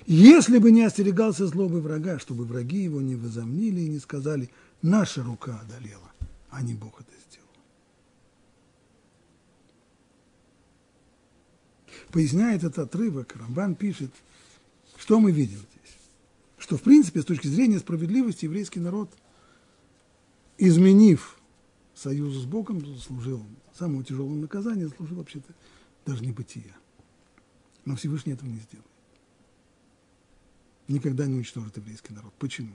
Если бы не остерегался злобы врага, чтобы враги его не возомнили и не сказали, наша рука одолела, а не Бог это сделал. поясняет этот отрывок, Рамбан пишет, что мы видим здесь. Что, в принципе, с точки зрения справедливости, еврейский народ, изменив союз с Богом, заслужил самого тяжелого наказания, заслужил вообще-то даже не бытия. Но Всевышний этого не сделает. Никогда не уничтожит еврейский народ. Почему?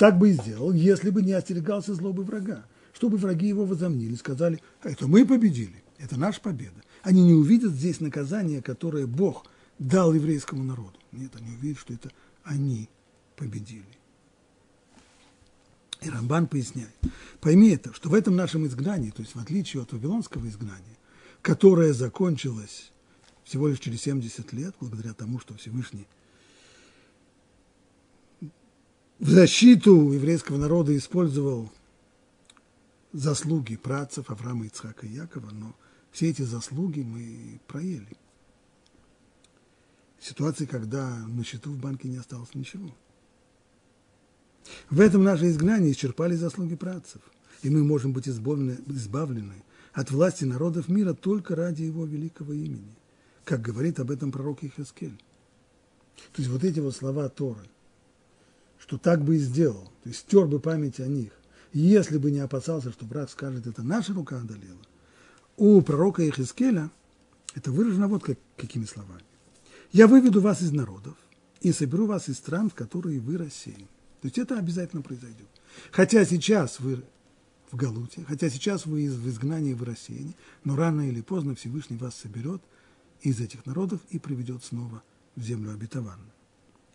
так бы и сделал, если бы не остерегался злобы врага. Чтобы враги его возомнили, сказали, это мы победили, это наша победа. Они не увидят здесь наказание, которое Бог дал еврейскому народу. Нет, они увидят, что это они победили. И Рамбан поясняет, пойми это, что в этом нашем изгнании, то есть в отличие от вавилонского изгнания, которое закончилось всего лишь через 70 лет, благодаря тому, что Всевышний в защиту еврейского народа использовал заслуги працев Авраама, Ицхака и Якова, но все эти заслуги мы проели. Ситуации, когда на счету в банке не осталось ничего. В этом наше изгнание исчерпали заслуги працев, и мы можем быть избавлены, избавлены от власти народов мира только ради его великого имени, как говорит об этом пророк Ихаскель. То есть вот эти вот слова Торы – что так бы и сделал, то есть стер бы память о них, если бы не опасался, что брат скажет, это наша рука одолела. У пророка Ихискеля это выражено вот как, какими словами. «Я выведу вас из народов и соберу вас из стран, в которые вы рассеяны». То есть это обязательно произойдет. Хотя сейчас вы в Галуте, хотя сейчас вы в изгнании, в рассеянии, но рано или поздно Всевышний вас соберет из этих народов и приведет снова в землю обетованную.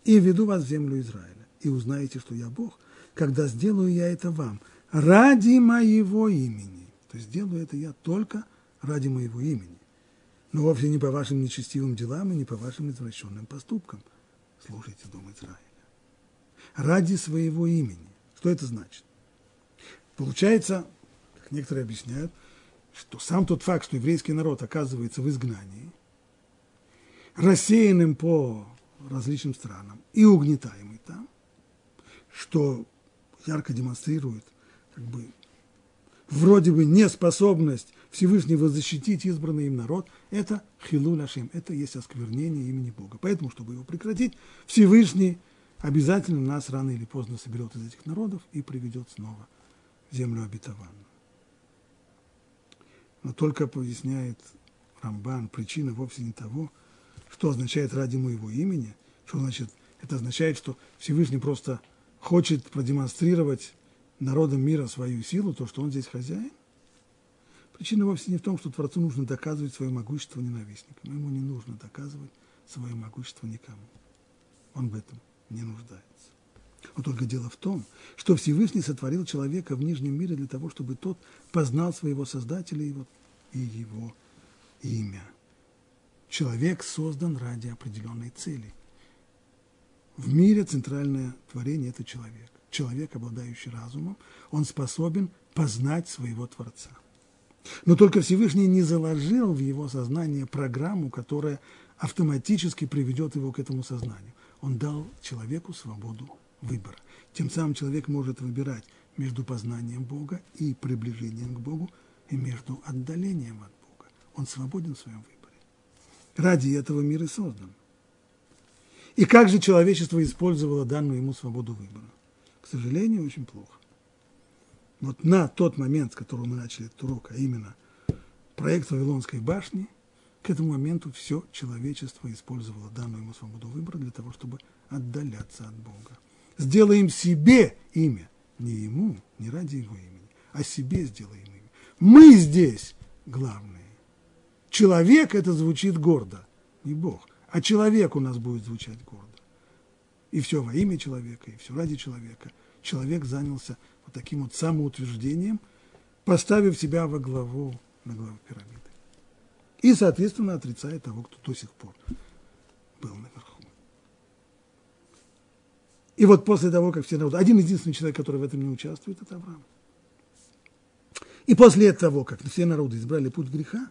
И веду вас в землю Израиля и узнаете, что я Бог, когда сделаю я это вам ради моего имени. То есть сделаю это я только ради моего имени. Но вовсе не по вашим нечестивым делам и не по вашим извращенным поступкам. Слушайте Дом Израиля. Ради своего имени. Что это значит? Получается, как некоторые объясняют, что сам тот факт, что еврейский народ оказывается в изгнании, рассеянным по различным странам и угнетаемый там, что ярко демонстрирует как бы, вроде бы неспособность Всевышнего защитить избранный им народ, это хилу лашем, это есть осквернение имени Бога. Поэтому, чтобы его прекратить, Всевышний обязательно нас рано или поздно соберет из этих народов и приведет снова в землю обетованную. Но только поясняет Рамбан, причина вовсе не того, что означает ради моего имени, что значит, это означает, что Всевышний просто хочет продемонстрировать народам мира свою силу, то, что он здесь хозяин. Причина вовсе не в том, что Творцу нужно доказывать свое могущество ненавистникам. Ему не нужно доказывать свое могущество никому. Он в этом не нуждается. Но только дело в том, что Всевышний сотворил человека в Нижнем мире для того, чтобы тот познал своего Создателя и его, и его имя. Человек создан ради определенной цели – в мире центральное творение – это человек. Человек, обладающий разумом, он способен познать своего Творца. Но только Всевышний не заложил в его сознание программу, которая автоматически приведет его к этому сознанию. Он дал человеку свободу выбора. Тем самым человек может выбирать между познанием Бога и приближением к Богу, и между отдалением от Бога. Он свободен в своем выборе. Ради этого мир и создан. И как же человечество использовало данную ему свободу выбора? К сожалению, очень плохо. Вот на тот момент, с которого мы начали этот урок, а именно проект Вавилонской башни, к этому моменту все человечество использовало данную ему свободу выбора для того, чтобы отдаляться от Бога. Сделаем себе имя, не ему, не ради его имени, а себе сделаем имя. Мы здесь главные. Человек это звучит гордо, не Бог – а человек у нас будет звучать гордо. И все во имя человека, и все ради человека. Человек занялся вот таким вот самоутверждением, поставив себя во главу, на главу пирамиды. И, соответственно, отрицает того, кто до сих пор был наверху. И вот после того, как все народы, один единственный человек, который в этом не участвует, это Авраам. И после того, как все народы избрали путь греха,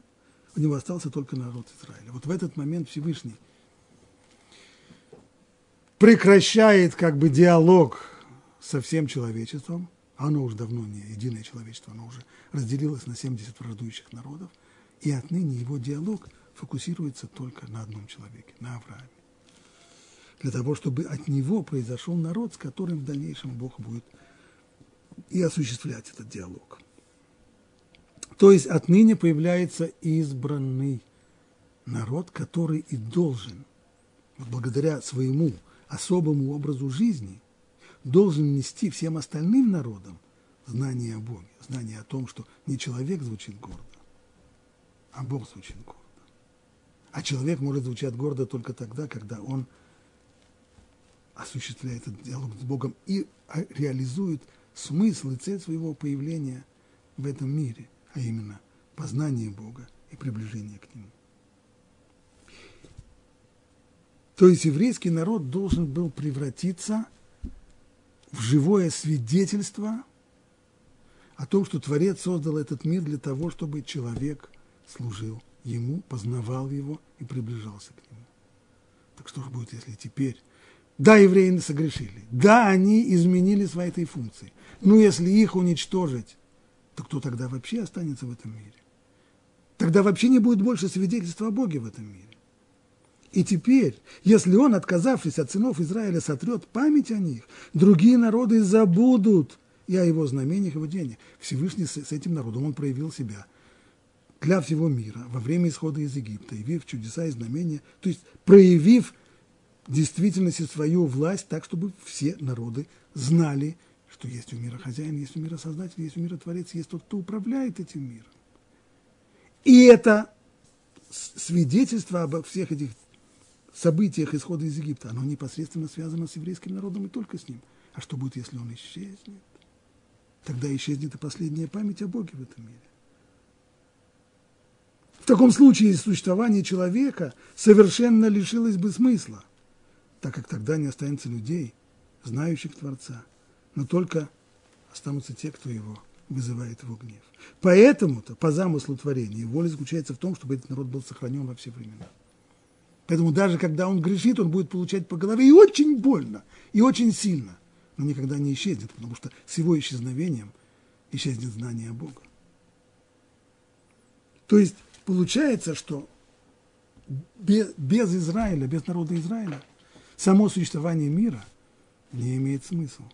у него остался только народ Израиля. Вот в этот момент Всевышний прекращает как бы диалог со всем человечеством, оно уже давно не единое человечество, оно уже разделилось на 70 враждующих народов, и отныне его диалог фокусируется только на одном человеке, на Аврааме. Для того, чтобы от него произошел народ, с которым в дальнейшем Бог будет и осуществлять этот диалог. То есть отныне появляется избранный народ, который и должен, благодаря своему особому образу жизни, должен нести всем остальным народам знание о Боге, знание о том, что не человек звучит гордо, а Бог звучит гордо. А человек может звучать гордо только тогда, когда он осуществляет этот диалог с Богом и реализует смысл и цель своего появления в этом мире, а именно познание Бога и приближение к Нему. То есть еврейский народ должен был превратиться в живое свидетельство о том, что Творец создал этот мир для того, чтобы человек служил ему, познавал его и приближался к нему. Так что же будет, если теперь... Да, евреи согрешили. Да, они изменили свои этой функции. Но если их уничтожить, то кто тогда вообще останется в этом мире? Тогда вообще не будет больше свидетельства о Боге в этом мире. И теперь, если он, отказавшись от сынов Израиля, сотрет память о них, другие народы забудут и о его знамениях, и его деяниях. Всевышний с, с этим народом он проявил себя для всего мира во время исхода из Египта, явив чудеса и знамения, то есть проявив в действительности свою власть так, чтобы все народы знали, что есть у мира хозяин, есть у мира создатель, есть у мира творец, есть тот, кто управляет этим миром. И это свидетельство обо всех этих событиях исхода из Египта, оно непосредственно связано с еврейским народом и только с ним. А что будет, если он исчезнет? Тогда исчезнет и последняя память о Боге в этом мире. В таком случае существование человека совершенно лишилось бы смысла, так как тогда не останется людей, знающих Творца, но только останутся те, кто его вызывает его гнев. Поэтому-то, по замыслу творения, воля заключается в том, чтобы этот народ был сохранен во все времена. Поэтому даже когда он грешит, он будет получать по голове и очень больно, и очень сильно, но никогда не исчезнет, потому что с его исчезновением исчезнет знание о Боге. То есть получается, что без, без Израиля, без народа Израиля, само существование мира не имеет смысла.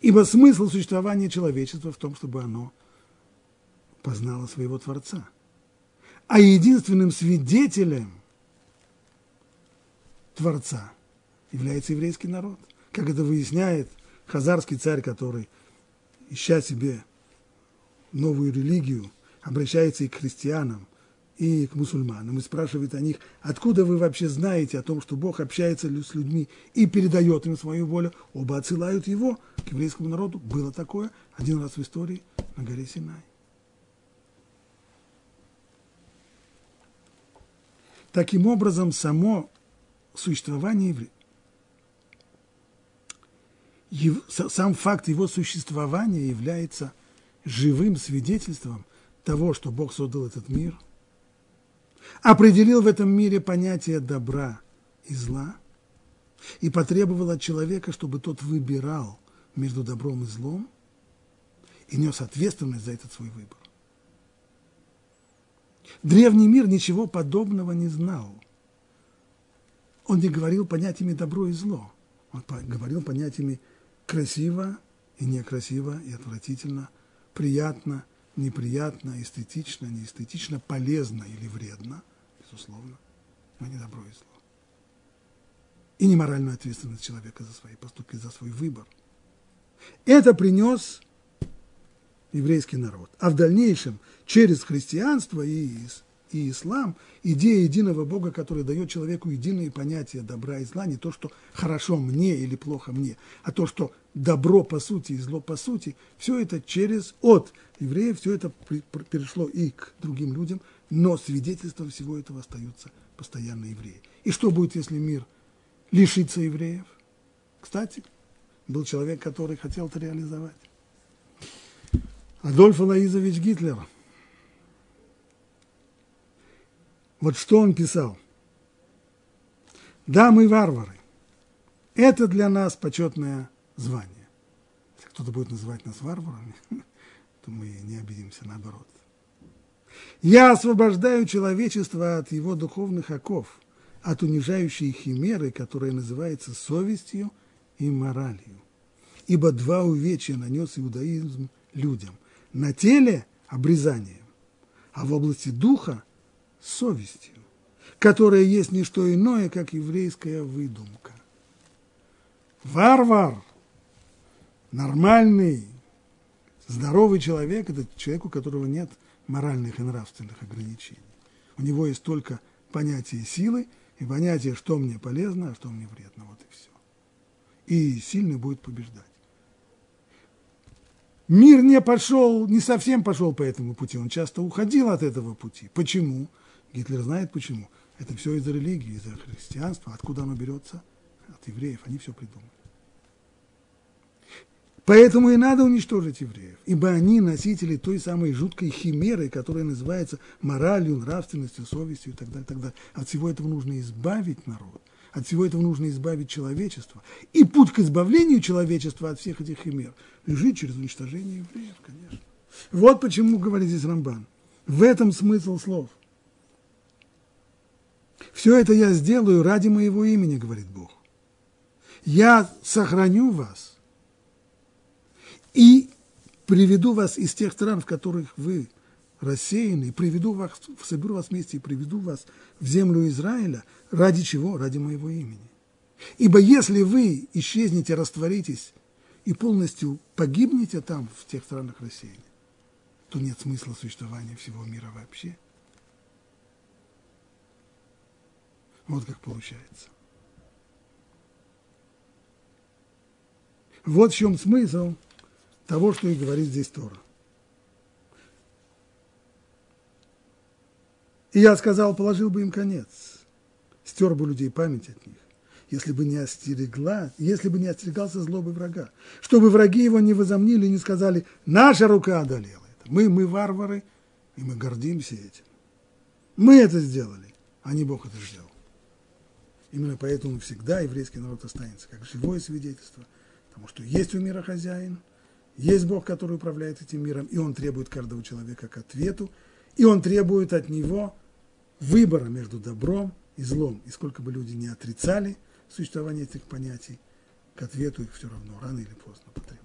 Ибо смысл существования человечества в том, чтобы оно познало своего Творца. А единственным свидетелем – Творца является еврейский народ. Как это выясняет хазарский царь, который, ища себе новую религию, обращается и к христианам, и к мусульманам, и спрашивает о них, откуда вы вообще знаете о том, что Бог общается с людьми и передает им свою волю, оба отсылают его к еврейскому народу. Было такое один раз в истории на горе Синай. Таким образом, само существование еврея, сам факт его существования является живым свидетельством того, что Бог создал этот мир, определил в этом мире понятие добра и зла и потребовал от человека, чтобы тот выбирал между добром и злом и нес ответственность за этот свой выбор. Древний мир ничего подобного не знал он не говорил понятиями добро и зло. Он говорил понятиями красиво и некрасиво, и отвратительно, приятно, неприятно, эстетично, неэстетично, полезно или вредно, безусловно, но не добро и зло. И не моральную ответственность человека за свои поступки, за свой выбор. Это принес еврейский народ. А в дальнейшем через христианство и и ислам, идея единого Бога, который дает человеку единые понятия добра и зла, не то, что хорошо мне или плохо мне, а то, что добро по сути и зло по сути, все это через, от евреев, все это перешло и к другим людям, но свидетельством всего этого остаются постоянно евреи. И что будет, если мир лишится евреев? Кстати, был человек, который хотел это реализовать. Адольф Алаизович Гитлер – Вот что он писал. Да, мы варвары. Это для нас почетное звание. кто-то будет называть нас варварами, то мы не обидимся, наоборот. Я освобождаю человечество от его духовных оков, от унижающей химеры, которая называется совестью и моралью. Ибо два увечья нанес иудаизм людям. На теле – обрезанием, а в области духа – совестью, которая есть не что иное, как еврейская выдумка. Варвар, нормальный, здоровый человек – это человек, у которого нет моральных и нравственных ограничений. У него есть только понятие силы и понятие, что мне полезно, а что мне вредно. Вот и все. И сильный будет побеждать. Мир не пошел, не совсем пошел по этому пути, он часто уходил от этого пути. Почему? Гитлер знает почему. Это все из-за религии, из-за христианства. Откуда оно берется? От евреев. Они все придумали. Поэтому и надо уничтожить евреев, ибо они носители той самой жуткой химеры, которая называется моралью, нравственностью, совестью и так далее, и так далее. От всего этого нужно избавить народ, от всего этого нужно избавить человечество. И путь к избавлению человечества от всех этих химер лежит через уничтожение евреев, конечно. Вот почему говорит здесь Рамбан. В этом смысл слов. Все это я сделаю ради моего имени, говорит Бог. Я сохраню вас – и приведу вас из тех стран, в которых вы рассеяны, приведу вас, соберу вас вместе и приведу вас в землю Израиля. Ради чего? Ради моего имени. Ибо если вы исчезнете, растворитесь и полностью погибнете там, в тех странах рассеяния, то нет смысла существования всего мира вообще. Вот как получается. Вот в чем смысл того, что и говорит здесь Тора. И я сказал, положил бы им конец, стер бы людей память от них, если бы не остерегла, если бы не остерегался злобы врага, чтобы враги его не возомнили и не сказали, наша рука одолела это. Мы, мы варвары, и мы гордимся этим. Мы это сделали, а не Бог это сделал. Именно поэтому всегда еврейский народ останется как живое свидетельство, потому что есть у мира хозяин – есть Бог, который управляет этим миром, и Он требует каждого человека к ответу, и Он требует от него выбора между добром и злом. И сколько бы люди не отрицали существование этих понятий, к ответу их все равно рано или поздно потребуется.